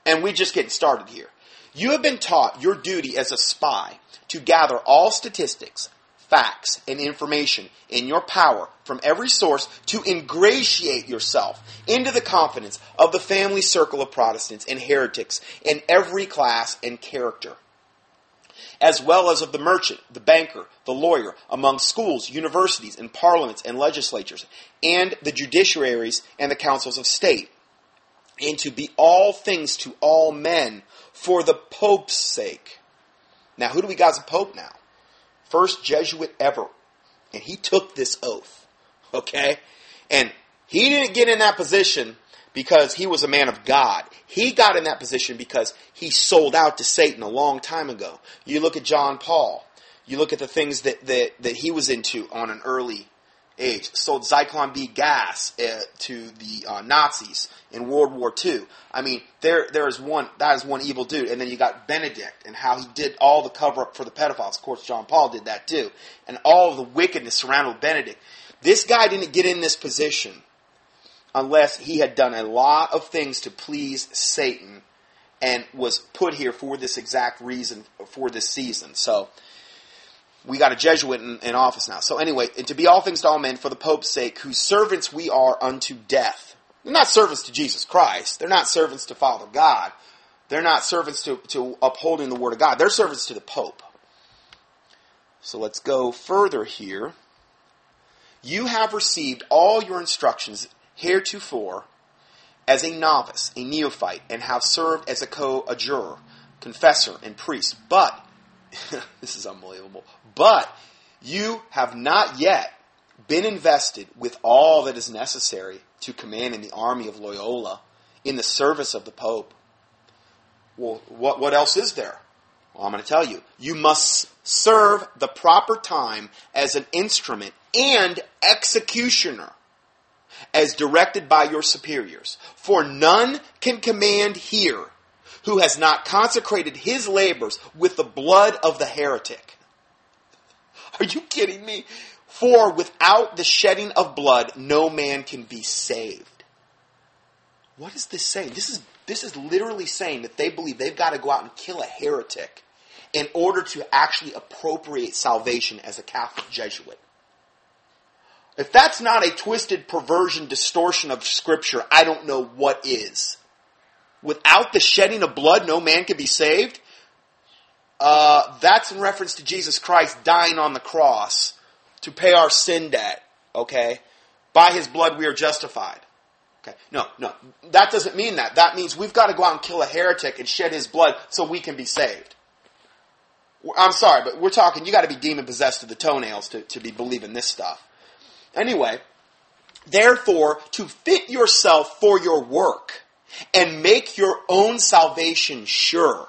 And we just getting started here. You have been taught your duty as a spy to gather all statistics, facts, and information in your power from every source to ingratiate yourself into the confidence of the family circle of Protestants and heretics in every class and character, as well as of the merchant, the banker, the lawyer, among schools, universities, and parliaments and legislatures, and the judiciaries and the councils of state, and to be all things to all men for the Pope's sake. Now, who do we got as a Pope now? First Jesuit ever. And he took this oath. Okay? And he didn't get in that position because he was a man of God. He got in that position because he sold out to Satan a long time ago. You look at John Paul. You look at the things that, that, that he was into on an early age, sold Zyklon B gas uh, to the uh, Nazis in World War II. I mean, there there is one that is one evil dude, and then you got Benedict and how he did all the cover up for the pedophiles. Of course, John Paul did that too, and all of the wickedness surrounding Benedict. This guy didn't get in this position unless he had done a lot of things to please Satan and was put here for this exact reason for this season. So we got a Jesuit in, in, office now. So anyway, and to be all things to all men for the Pope's sake, whose servants we are unto death. They're not servants to Jesus Christ. They're not servants to Father God. They're not servants to, to upholding the Word of God. They're servants to the Pope. So let's go further here. You have received all your instructions heretofore as a novice, a neophyte, and have served as a co-adjurer, confessor, and priest. But this is unbelievable. But you have not yet been invested with all that is necessary to command in the army of Loyola in the service of the Pope. Well, what, what else is there? Well, I'm going to tell you. You must serve the proper time as an instrument and executioner as directed by your superiors. For none can command here who has not consecrated his labors with the blood of the heretic. Are you kidding me? For without the shedding of blood, no man can be saved. What is this saying? This is, this is literally saying that they believe they've got to go out and kill a heretic in order to actually appropriate salvation as a Catholic Jesuit. If that's not a twisted perversion, distortion of Scripture, I don't know what is. Without the shedding of blood, no man can be saved. Uh, that's in reference to Jesus Christ dying on the cross to pay our sin debt. Okay, by His blood we are justified. Okay, no, no, that doesn't mean that. That means we've got to go out and kill a heretic and shed his blood so we can be saved. I'm sorry, but we're talking. You got to be demon possessed to the toenails to, to be believing this stuff. Anyway, therefore, to fit yourself for your work and make your own salvation sure,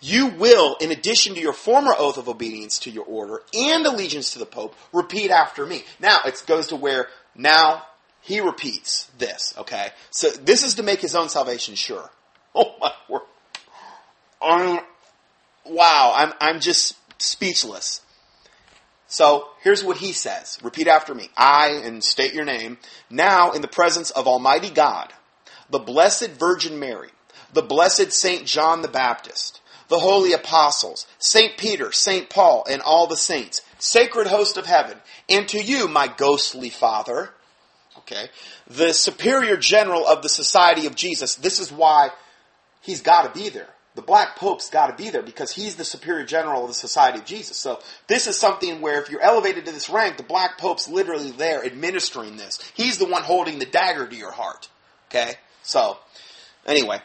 you will, in addition to your former oath of obedience to your order and allegiance to the Pope, repeat after me. Now, it goes to where now he repeats this, okay? So this is to make his own salvation sure. Oh my word. Um, wow, I'm, I'm just speechless. So here's what he says. Repeat after me. I, and state your name, now in the presence of Almighty God, the Blessed Virgin Mary, the Blessed Saint John the Baptist, the holy apostles, Saint Peter, Saint Paul, and all the saints, sacred host of heaven, and to you, my ghostly father, okay, the superior general of the Society of Jesus. This is why he's got to be there. The black pope's got to be there because he's the superior general of the society of jesus. So this is something where if you're elevated to this rank the black pope's literally there administering this. He's the one holding the dagger to your heart okay so anyway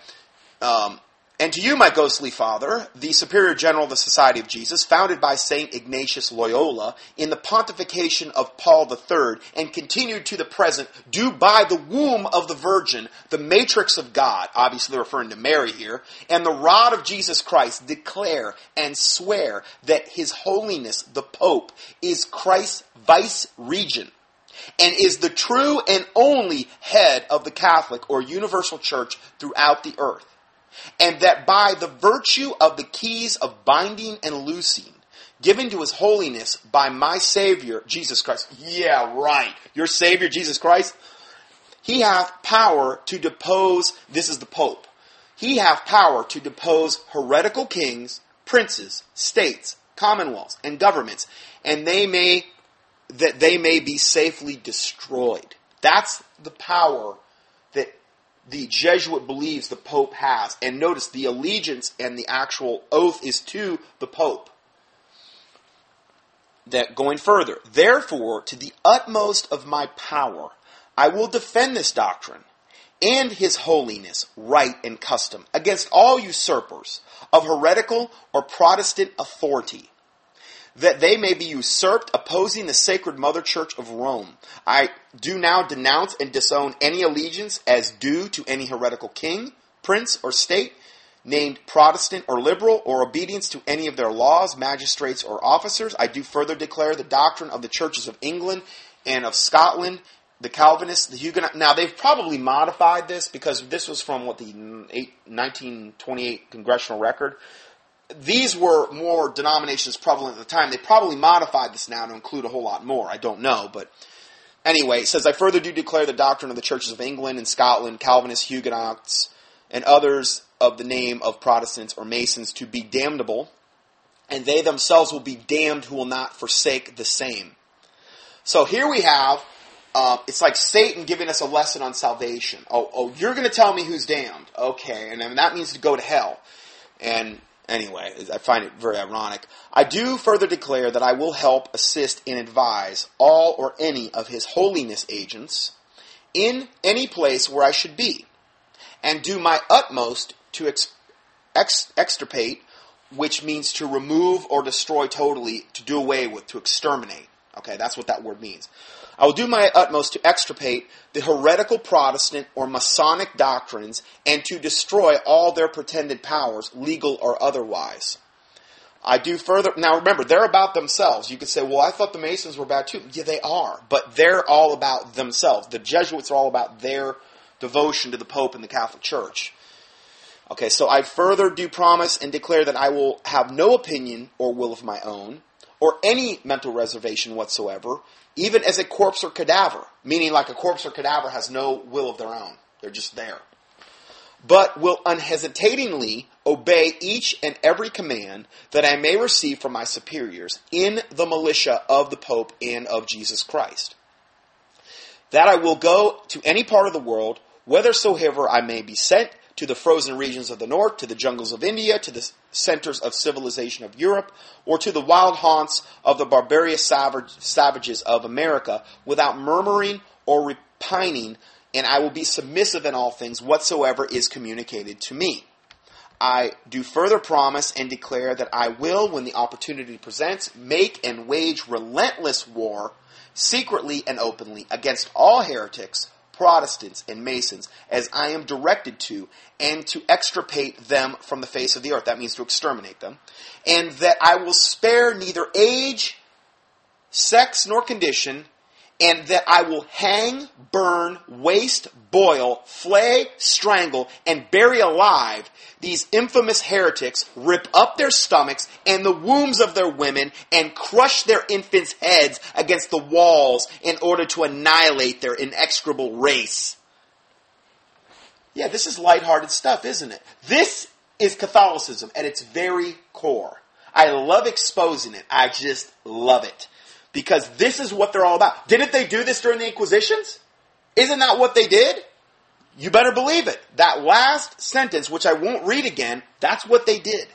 um, and to you, my ghostly father, the superior general of the Society of Jesus, founded by St. Ignatius Loyola in the pontification of Paul III, and continued to the present, do by the womb of the Virgin, the matrix of God, obviously referring to Mary here, and the rod of Jesus Christ, declare and swear that His Holiness the Pope is Christ's vice regent and is the true and only head of the Catholic or universal church throughout the earth and that by the virtue of the keys of binding and loosing, given to his holiness by my Savior, Jesus Christ. Yeah, right. Your Savior, Jesus Christ. He hath power to depose, this is the Pope. He hath power to depose heretical kings, princes, states, commonwealths, and governments, and they may, that they may be safely destroyed. That's the power that the Jesuit believes the Pope has. And notice the allegiance and the actual oath is to the Pope. That going further, therefore, to the utmost of my power, I will defend this doctrine and his holiness, right, and custom against all usurpers of heretical or Protestant authority that they may be usurped, opposing the sacred mother church of Rome. I do now denounce and disown any allegiance as due to any heretical king, prince, or state, named Protestant or liberal, or obedience to any of their laws, magistrates, or officers. I do further declare the doctrine of the churches of England and of Scotland, the Calvinists, the Huguenots. Now, they've probably modified this because this was from what the 1928 congressional record these were more denominations prevalent at the time. They probably modified this now to include a whole lot more. I don't know, but anyway, it says, I further do declare the doctrine of the churches of England and Scotland, Calvinists, Huguenots, and others of the name of Protestants or Masons to be damnable, and they themselves will be damned who will not forsake the same. So here we have, uh, it's like Satan giving us a lesson on salvation. Oh, oh, you're going to tell me who's damned. Okay, and then that means to go to hell. And Anyway, I find it very ironic. I do further declare that I will help, assist, and advise all or any of His Holiness agents in any place where I should be, and do my utmost to ex- ex- extirpate, which means to remove or destroy totally, to do away with, to exterminate. Okay, that's what that word means. I will do my utmost to extirpate the heretical Protestant or Masonic doctrines and to destroy all their pretended powers, legal or otherwise. I do further. Now remember, they're about themselves. You could say, well, I thought the Masons were bad too. Yeah, they are. But they're all about themselves. The Jesuits are all about their devotion to the Pope and the Catholic Church. Okay, so I further do promise and declare that I will have no opinion or will of my own, or any mental reservation whatsoever, even as a corpse or cadaver, meaning like a corpse or cadaver has no will of their own. They're just there. But will unhesitatingly obey each and every command that I may receive from my superiors in the militia of the Pope and of Jesus Christ. That I will go to any part of the world, whithersoever I may be sent, to the frozen regions of the north, to the jungles of India, to the centers of civilization of Europe, or to the wild haunts of the barbarous savages of America, without murmuring or repining, and I will be submissive in all things whatsoever is communicated to me. I do further promise and declare that I will, when the opportunity presents, make and wage relentless war, secretly and openly, against all heretics, Protestants and Masons as I am directed to, and to extirpate them from the face of the earth. That means to exterminate them. And that I will spare neither age, sex, nor condition, and that I will hang, burn, waste, boil, flay, strangle, and bury alive these infamous heretics, rip up their stomachs and the wombs of their women, and crush their infants' heads against the walls in order to annihilate their inexorable race. Yeah, this is lighthearted stuff, isn't it? This is Catholicism at its very core. I love exposing it. I just love it because this is what they're all about. Didn't they do this during the Inquisitions? Isn't that what they did? You better believe it. That last sentence, which I won't read again, that's what they did.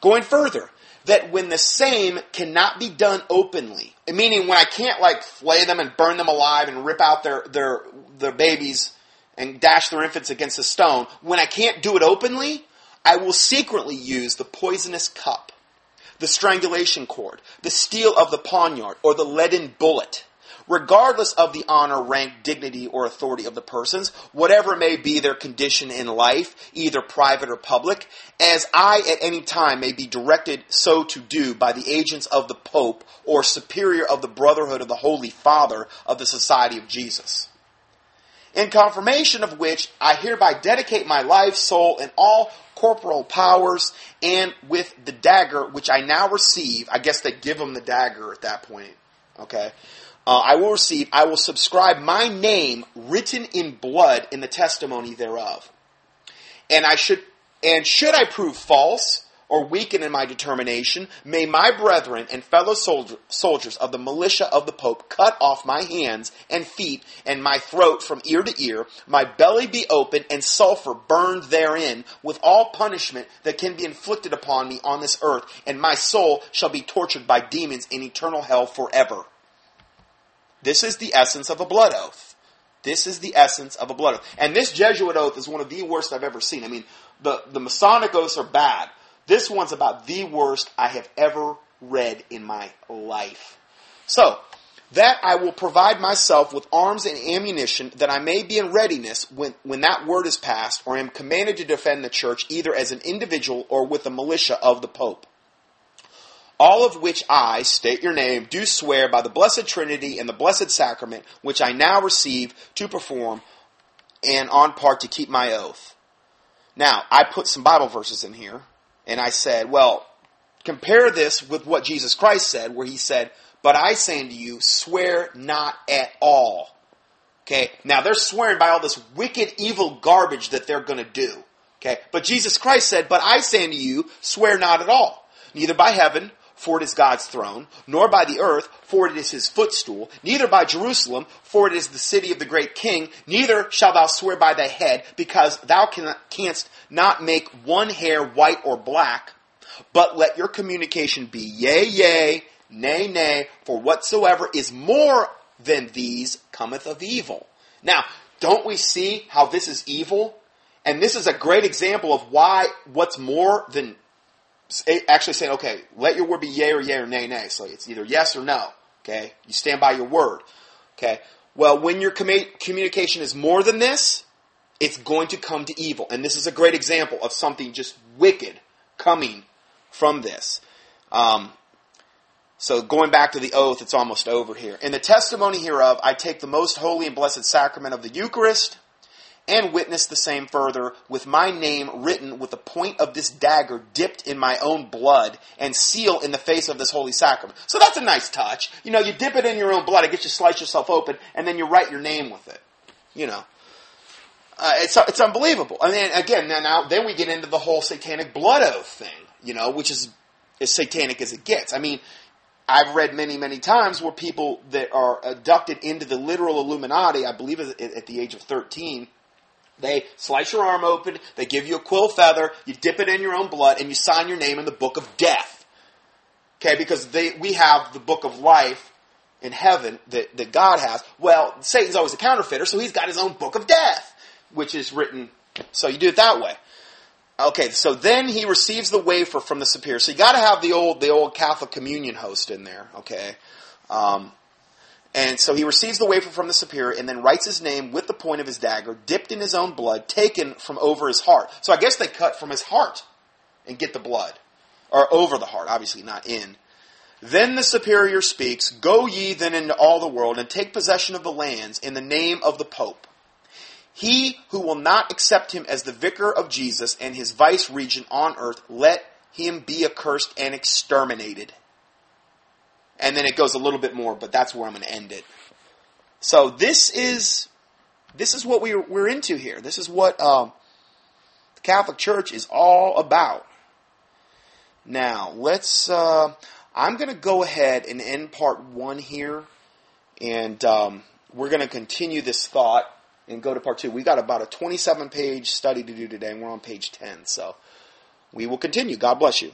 Going further, that when the same cannot be done openly, meaning when I can't like flay them and burn them alive and rip out their, their, their babies and dash their infants against a stone, when I can't do it openly, I will secretly use the poisonous cup the strangulation cord, the steel of the poniard, or the leaden bullet. Regardless of the honor, rank, dignity, or authority of the persons, whatever may be their condition in life, either private or public, as I at any time may be directed so to do by the agents of the Pope or superior of the Brotherhood of the Holy Father of the Society of Jesus in confirmation of which I hereby dedicate my life, soul, and all corporal powers, and with the dagger which I now receive, I guess they give them the dagger at that point, okay? Uh, I will receive, I will subscribe my name written in blood in the testimony thereof. And I should, and should I prove false, or weaken in my determination, may my brethren and fellow soldier, soldiers of the militia of the Pope cut off my hands and feet and my throat from ear to ear, my belly be open and sulfur burned therein, with all punishment that can be inflicted upon me on this earth, and my soul shall be tortured by demons in eternal hell forever. This is the essence of a blood oath. This is the essence of a blood oath. And this Jesuit oath is one of the worst I've ever seen. I mean, the, the Masonic oaths are bad. This one's about the worst I have ever read in my life. So, that I will provide myself with arms and ammunition that I may be in readiness when, when that word is passed or am commanded to defend the church either as an individual or with the militia of the Pope. All of which I, state your name, do swear by the Blessed Trinity and the Blessed Sacrament, which I now receive to perform and on part to keep my oath. Now, I put some Bible verses in here and I said, well, compare this with what Jesus Christ said, where he said, but I say unto you, swear not at all. Okay, now they're swearing by all this wicked, evil garbage that they're going to do. Okay, but Jesus Christ said, but I say unto you, swear not at all. Neither by heaven, for it is God's throne, nor by the earth, for it is his footstool, neither by Jerusalem, for it is the city of the great king, neither shalt thou swear by thy head, because thou canst not make one hair white or black, but let your communication be yea, yea, nay, nay, for whatsoever is more than these cometh of evil. Now, don't we see how this is evil? And this is a great example of why what's more than actually saying, okay, let your word be yea or yea or nay, nay. So it's either yes or no. Okay? You stand by your word. Okay? Well, when your communication is more than this, it's going to come to evil. And this is a great example of something just wicked coming from this. Um, so going back to the oath, it's almost over here. In the testimony hereof, I take the most holy and blessed sacrament of the Eucharist, and witness the same further with my name written with the point of this dagger dipped in my own blood and seal in the face of this holy sacrament. So that's a nice touch. You know, you dip it in your own blood, it gets you slice yourself open, and then you write your name with it. You know. Uh, it's it's unbelievable. I mean, again, now, now then we get into the whole satanic blood oath thing, you know, which is as satanic as it gets. I mean, I've read many, many times where people that are abducted into the literal Illuminati, I believe at the age of 13, they slice your arm open, they give you a quill feather, you dip it in your own blood, and you sign your name in the book of death. Okay, because they, we have the book of life in heaven that, that God has. Well, Satan's always a counterfeiter, so he's got his own book of death, which is written, so you do it that way. Okay, so then he receives the wafer from the superior. So you got to have the old the old Catholic communion host in there. Okay, um, and so he receives the wafer from the superior and then writes his name with the point of his dagger, dipped in his own blood, taken from over his heart. So I guess they cut from his heart and get the blood, or over the heart, obviously not in. Then the superior speaks, Go ye then into all the world and take possession of the lands in the name of the Pope. He who will not accept him as the vicar of Jesus and his vice regent on earth, let him be accursed and exterminated. And then it goes a little bit more, but that's where I'm going to end it. So this is this is what we're we're into here. This is what um, the Catholic Church is all about. Now let's. Uh, I'm going to go ahead and end part one here, and um, we're going to continue this thought and go to part two. We got about a 27 page study to do today, and we're on page 10. So we will continue. God bless you.